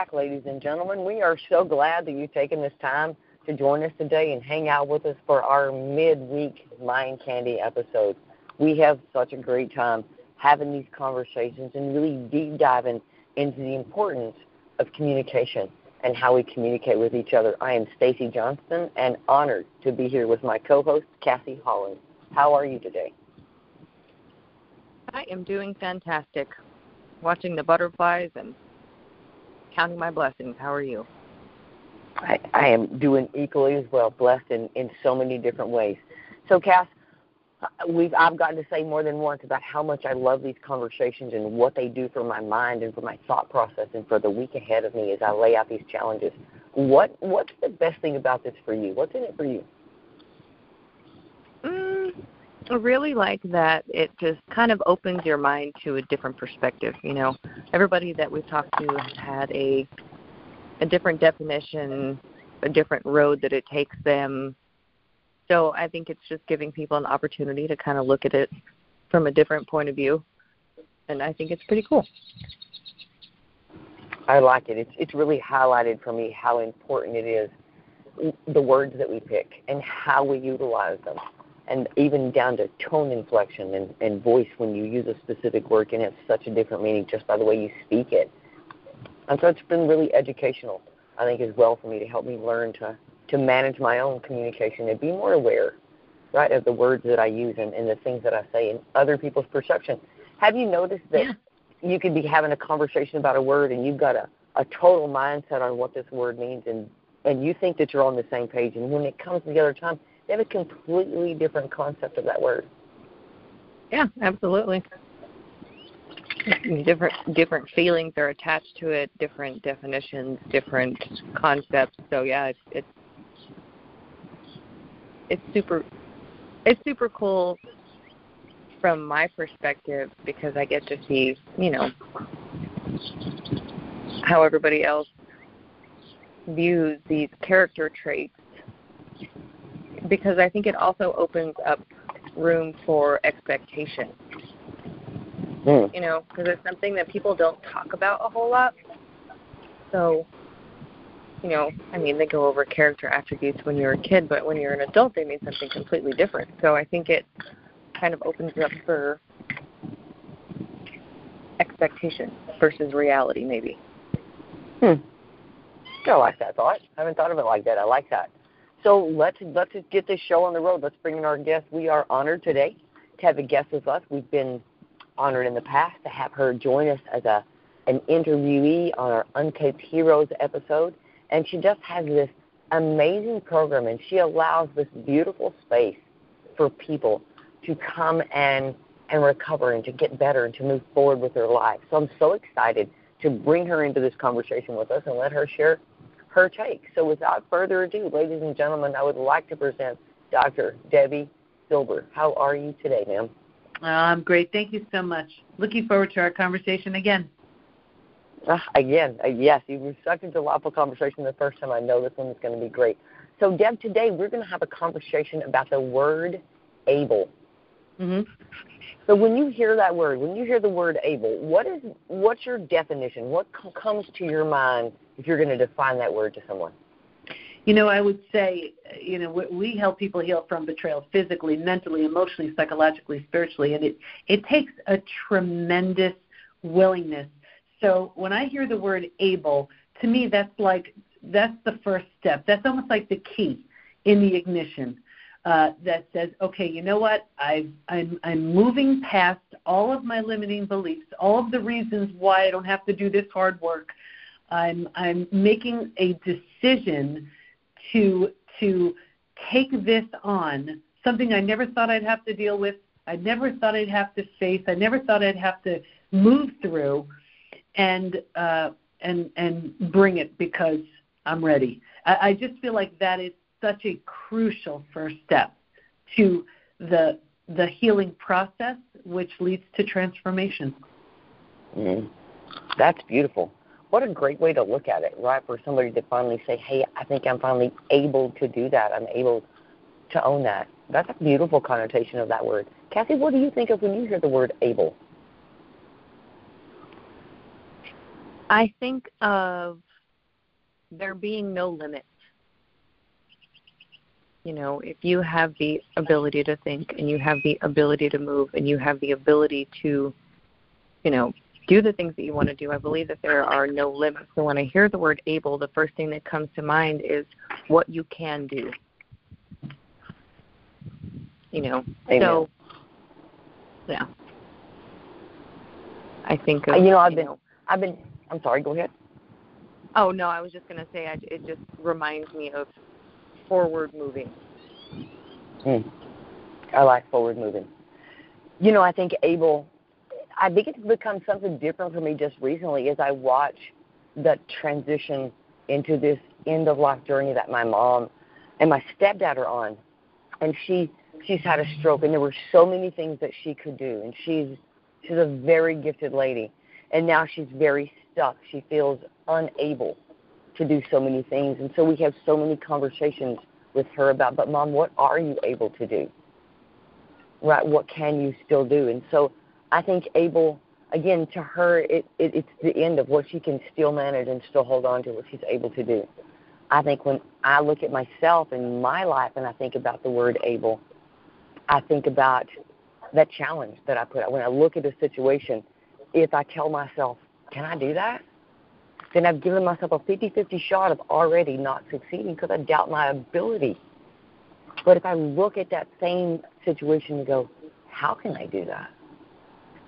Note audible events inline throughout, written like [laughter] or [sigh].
Back, ladies and gentlemen. We are so glad that you've taken this time to join us today and hang out with us for our midweek Mind Candy episode. We have such a great time having these conversations and really deep diving into the importance of communication and how we communicate with each other. I am Stacy Johnston and honored to be here with my co-host Cassie Holland. How are you today? I am doing fantastic. Watching the butterflies and counting my blessings. How are you? I, I am doing equally as well, blessed in, in so many different ways. So, Cass, we've I've gotten to say more than once about how much I love these conversations and what they do for my mind and for my thought process and for the week ahead of me as I lay out these challenges. What what's the best thing about this for you? What's in it for you? I really like that it just kind of opens your mind to a different perspective. You know, everybody that we've talked to has had a a different definition, a different road that it takes them. So I think it's just giving people an opportunity to kind of look at it from a different point of view, and I think it's pretty cool. I like it. It's it's really highlighted for me how important it is the words that we pick and how we utilize them and even down to tone inflection and, and voice when you use a specific word can have such a different meaning just by the way you speak it. And so it's been really educational, I think, as well for me to help me learn to, to manage my own communication and be more aware, right, of the words that I use and, and the things that I say and other people's perception. Have you noticed that yeah. you could be having a conversation about a word and you've got a, a total mindset on what this word means and, and you think that you're on the same page and when it comes to the other time, they have a completely different concept of that word. Yeah, absolutely. Different different feelings are attached to it, different definitions, different concepts. So yeah, it's it's it's super it's super cool from my perspective because I get to see, you know, how everybody else views these character traits because I think it also opens up room for expectation. Mm. You know, because it's something that people don't talk about a whole lot. So, you know, I mean, they go over character attributes when you're a kid, but when you're an adult, they mean something completely different. So I think it kind of opens up for expectation versus reality, maybe. Hmm. I like that thought. I haven't thought of it like that. I like that. So let's let's get this show on the road. Let's bring in our guest. We are honored today to have a guest with us. We've been honored in the past to have her join us as a an interviewee on our Uncaped Heroes episode, and she just has this amazing program, and she allows this beautiful space for people to come and and recover and to get better and to move forward with their lives. So I'm so excited to bring her into this conversation with us and let her share her take. So without further ado, ladies and gentlemen, I would like to present Dr. Debi Silber. How are you today, ma'am? I'm great. Thank you so much. Looking forward to our conversation again. Uh, again, uh, yes, you were into a lawful conversation the first time. I know this one is going to be great. So, Deb, today we're going to have a conversation about the word able. Mm-hmm. So, when you hear that word, when you hear the word able, what is what's your definition? What comes to your mind if you're going to define that word to someone? You know, I would say, you know, we help people heal from betrayal physically, mentally, emotionally, psychologically, spiritually, and it it takes a tremendous willingness. So when I hear the word able, to me that's like that's the first step. That's almost like the key in the ignition uh, that says, okay, you know what? I've, I'm I'm moving past all of my limiting beliefs, all of the reasons why I don't have to do this hard work. I'm I'm making a decision to to take this on, something I never thought I'd have to deal with. I never thought I'd have to face. I never thought I'd have to move through, and uh, and and bring it because I'm ready. I, I just feel like that is such a crucial first step to the the healing process, which leads to transformation. Mm-hmm. That's beautiful what a great way to look at it, right? For somebody to finally say, hey, I think I'm finally able to do that. I'm able to own that. That's a beautiful connotation of that word. Cassie, what do you think of when you hear the word able? I think of there being no limits. You know, if you have the ability to think and you have the ability to move and you have the ability to, you know, do the things that you want to do, I believe that there are no limits. So when I hear the word able, the first thing that comes to mind is what you can do. You know, Amen. so yeah. I think of, uh, you know I've you been know, I've been I'm sorry, go ahead. Oh no, I was just gonna say I, it just reminds me of forward moving. Mm. I like forward moving. You know, I think able I think it's become something different for me just recently as I watch the transition into this end of life journey that my mom and my stepdad are on. And she she's had a stroke and there were so many things that she could do and she's she's a very gifted lady and now she's very stuck. She feels unable to do so many things and so we have so many conversations with her about but mom what are you able to do? Right, what can you still do? And so I think able, again to her it, it it's the end of what she can still manage and still hold on to what she's able to do. I think when I look at myself and my life and I think about the word able, I think about that challenge that I put out. When I look at a situation, if I tell myself, can I do that? Then I've given myself a 50-50 shot of already not succeeding because I doubt my ability. But if I look at that same situation and go, how can I do that?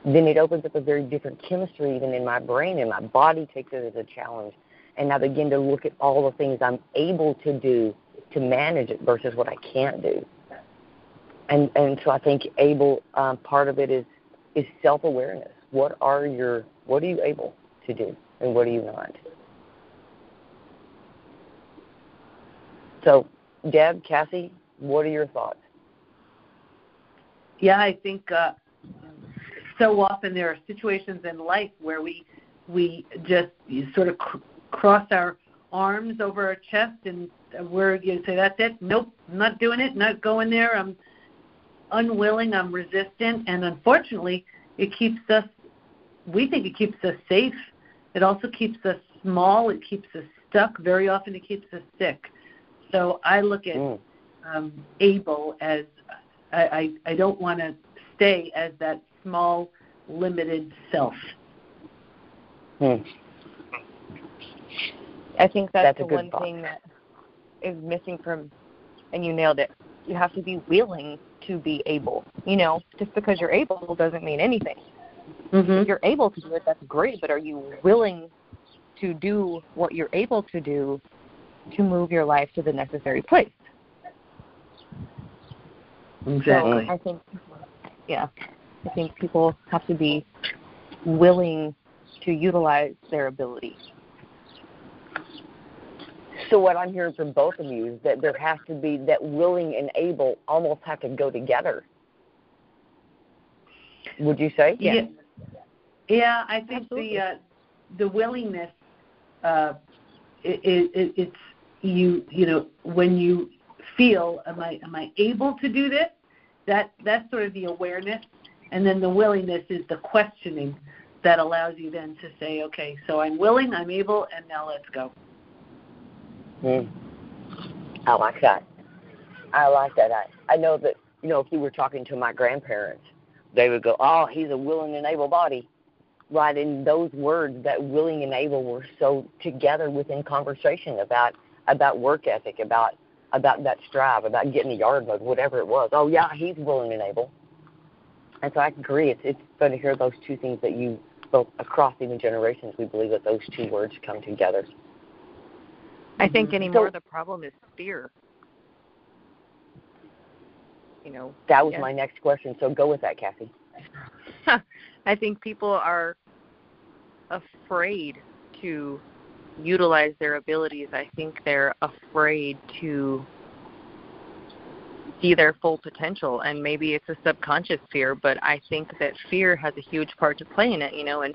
Then it opens up a very different chemistry even in my brain and my body takes it as a challenge. And I begin to look at all the things I'm able to do to manage it versus what I can't do and and so I think able um, part of it is is self awareness. What are your what are you able to do and what do you want? So, Deb, Cassie, what are your thoughts? Yeah, I think uh, so often there are situations in life where we we just sort of cr- cross our arms over our chest and we're you say that's it. Nope, not doing it. Not going there. I'm unwilling, I'm resistant, and unfortunately, it keeps us, we think it keeps us safe. It also keeps us small, it keeps us stuck. Very often, it keeps us sick. So I look at mm. um, able as I, I, I don't want to stay as that small, limited self. Hmm. I think that's, that's the one thought. thing that is missing from, and you nailed it. You have to be willing to be able. You know, just because you're able doesn't mean anything. Mm-hmm. If you're able to do it, that's great, but are you willing to do what you're able to do to move your life to the necessary place? Exactly. So I think, yeah, I think people have to be willing to utilize their ability. So what I'm hearing from both of you is that there has to be that willing and able almost have to go together. Would you say? Yeah. Yeah, yeah I think Absolutely. the uh, the willingness uh, it, it, it's you you know when you feel am I am I able to do this? That that's sort of the awareness, and then the willingness is the questioning that allows you then to say, okay, so I'm willing, I'm able, and now let's go. Mm. I like that. I like that. I, I know that, you know, if you were talking to my grandparents, they would go, oh, he's a willing and able body. Right, and those words, that willing and able, were so together within conversation about about work ethic, about about that strive, about getting the yard mowed, whatever it was. Oh yeah, he's willing and able. And so I agree. It's it's fun to hear those two things that you both across even generations. We believe that those two words come together. I think Mm-hmm. anymore So- the problem is fear. You know, That was Yes. my next question. So go with that, Kathy. [laughs] I think people are afraid to utilize their abilities. I think they're afraid to see their full potential and maybe it's a subconscious fear, but I think that fear has a huge part to play in it, you know, and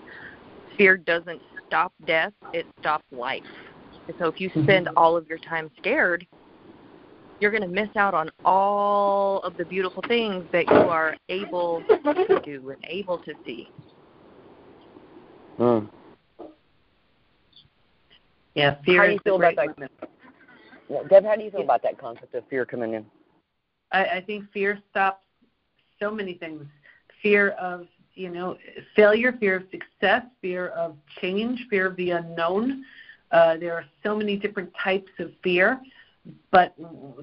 fear doesn't stop death, it stops life. And so if you mm-hmm. spend all of your time scared, you're going to miss out on all of the beautiful things that you are able to do and able to see. Mm. Yeah, fear. How do you feel about that? Yeah, Deb, how do you feel about that concept of fear coming in? I, I think fear stops so many things. Fear of you know failure, fear of success, fear of change, fear of the unknown. Uh, there are so many different types of fear, but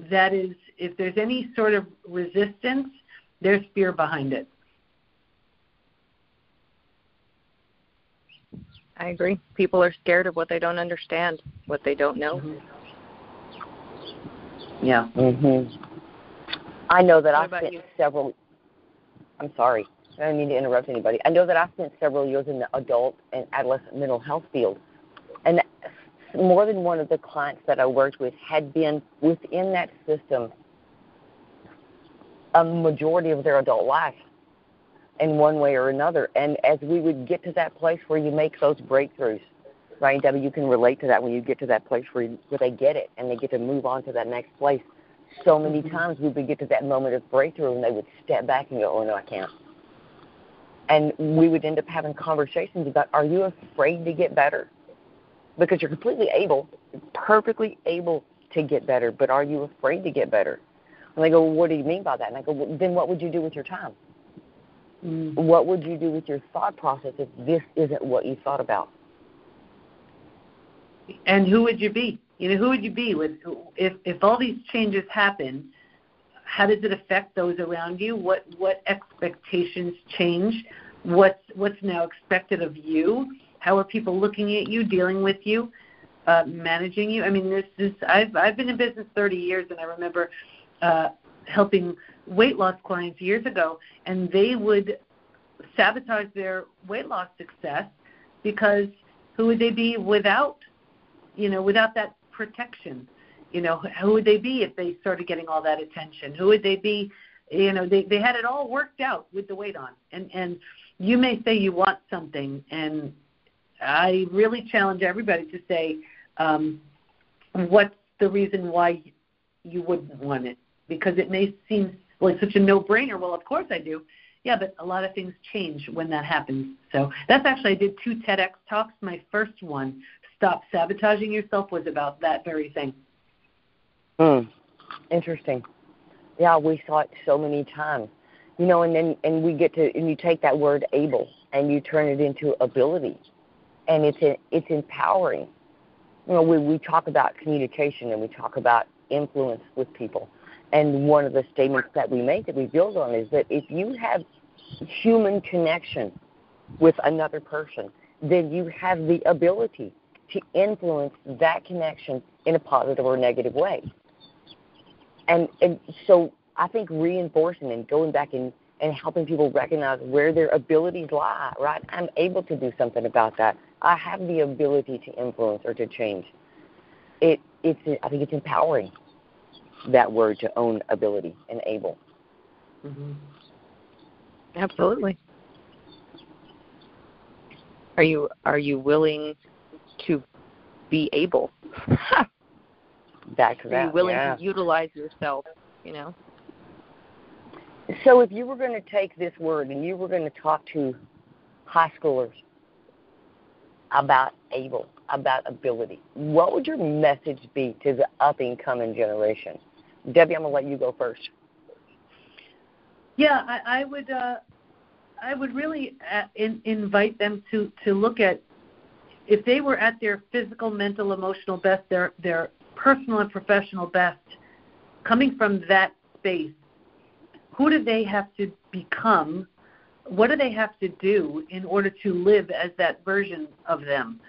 that is if there's any sort of resistance, there's fear behind it. I agree. People are scared of what they don't understand, what they don't know. Mm-hmm. Yeah. Mhm. I know that What I spent you? several. I'm sorry. I don't mean to interrupt anybody. I know that I spent several years in the adult and adolescent mental health field, and more than one of the clients that I worked with had been within that system a majority of their adult life in one way or another. And as we would get to that place where you make those breakthroughs, right, Debi, you can relate to that when you get to that place where, you, where they get it and they get to move on to that next place. So many mm-hmm. times we would get to that moment of breakthrough and they would step back and go, oh, no, I can't. And we would end up having conversations about, are you afraid to get better? Because you're completely able, perfectly able to get better, but are you afraid to get better? And they go, well, what do you mean by that? And I go, well, then what would you do with your time? Mm. What would you do with your thought process if this isn't what you thought about? And who would you be? You know, who would you be with if if all these changes happen? How does it affect those around you? What what expectations change? What's what's now expected of you? How are people looking at you, dealing with you, uh, managing you? I mean, this is I've I've been in business 30 years, and I remember uh, helping weight loss clients years ago, and they would sabotage their weight loss success because who would they be without, you know, without that protection? You know, who would they be if they started getting all that attention? Who would they be? You know, they they had it all worked out with the weight on, and and you may say you want something, and I really challenge everybody to say, um, what's the reason why you wouldn't want it? Because it may seem like such a no-brainer. Well, of course I do. Yeah, but a lot of things change when that happens. So that's actually I did two TEDx talks. My first one, "Stop Sabotaging Yourself," was about that very thing. Hmm. Interesting. Yeah, we saw it so many times. You know, and then and we get to and you take that word able and you turn it into ability, and it's it's empowering. You know, we we talk about communication and we talk about influence with people, and one of the statements that we make that we build on is that if you have human connection with another person, then you have the ability to influence that connection in a positive or negative way. And and so I think reinforcing and going back and, and helping people recognize where their abilities lie, right? I'm able to do something about that. I have the ability to influence or to change. It it's I think it's empowering that word to own ability and able. Mm-hmm. Absolutely. Are you are you willing to be able? [laughs] Back to Are you willing yeah. to utilize yourself? You know. So if you were going to take this word and you were going to talk to high schoolers about able, about ability, what would your message be to the up and coming generation? Debi, I'm going to let you go first. Yeah, I, I would. Uh, I would really uh, in, invite them to to look at if they were at their physical, mental, emotional best, their their personal and professional best, coming from that space. Who do they have to become? What do they have to do in order to live as that version of them?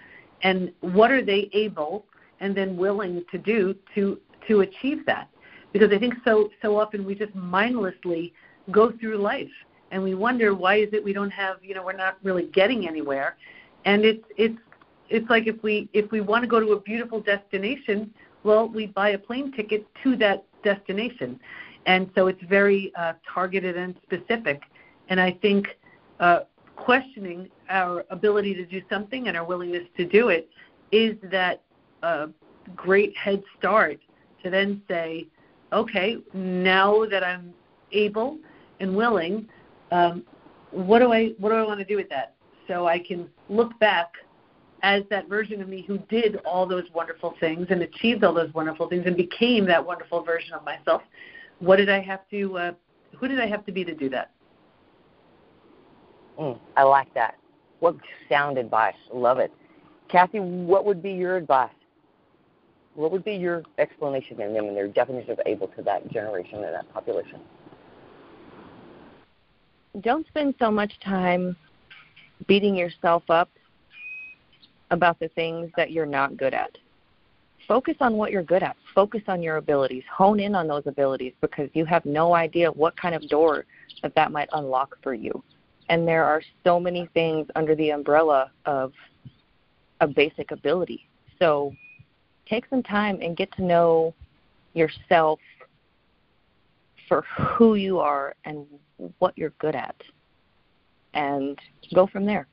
And what are they able and then willing to do to to achieve that? Because I think so so often we just mindlessly go through life and we wonder why is it we don't have you know we're not really getting anywhere. And it's it's it's like if we if we want to go to a beautiful destination well we buy a plane ticket to that destination. And so it's very uh, targeted and specific. And i think uh, questioning our ability to do something and our willingness to do it is that uh, great head start to then say okay now that i'm able and willing, um, what do I what do I want to do with that? So I can look back as that version of me who did all those wonderful things and achieved all those wonderful things and became that wonderful version of myself, what did I have to? Uh, who did I have to be to do that? Mm, I like that. What sound advice? Love it. Kathy, what would be your advice? What would be your explanation and them and their definition of able to that generation and that population? Don't spend so much time beating yourself up about the things that you're not good at. Focus on what you're good at. Focus on your abilities. Hone in on those abilities because you have no idea what kind of door that that might unlock for you. And there are so many things under the umbrella of a basic ability. So take some time and get to know yourself for who you are and what you're good at and go from there.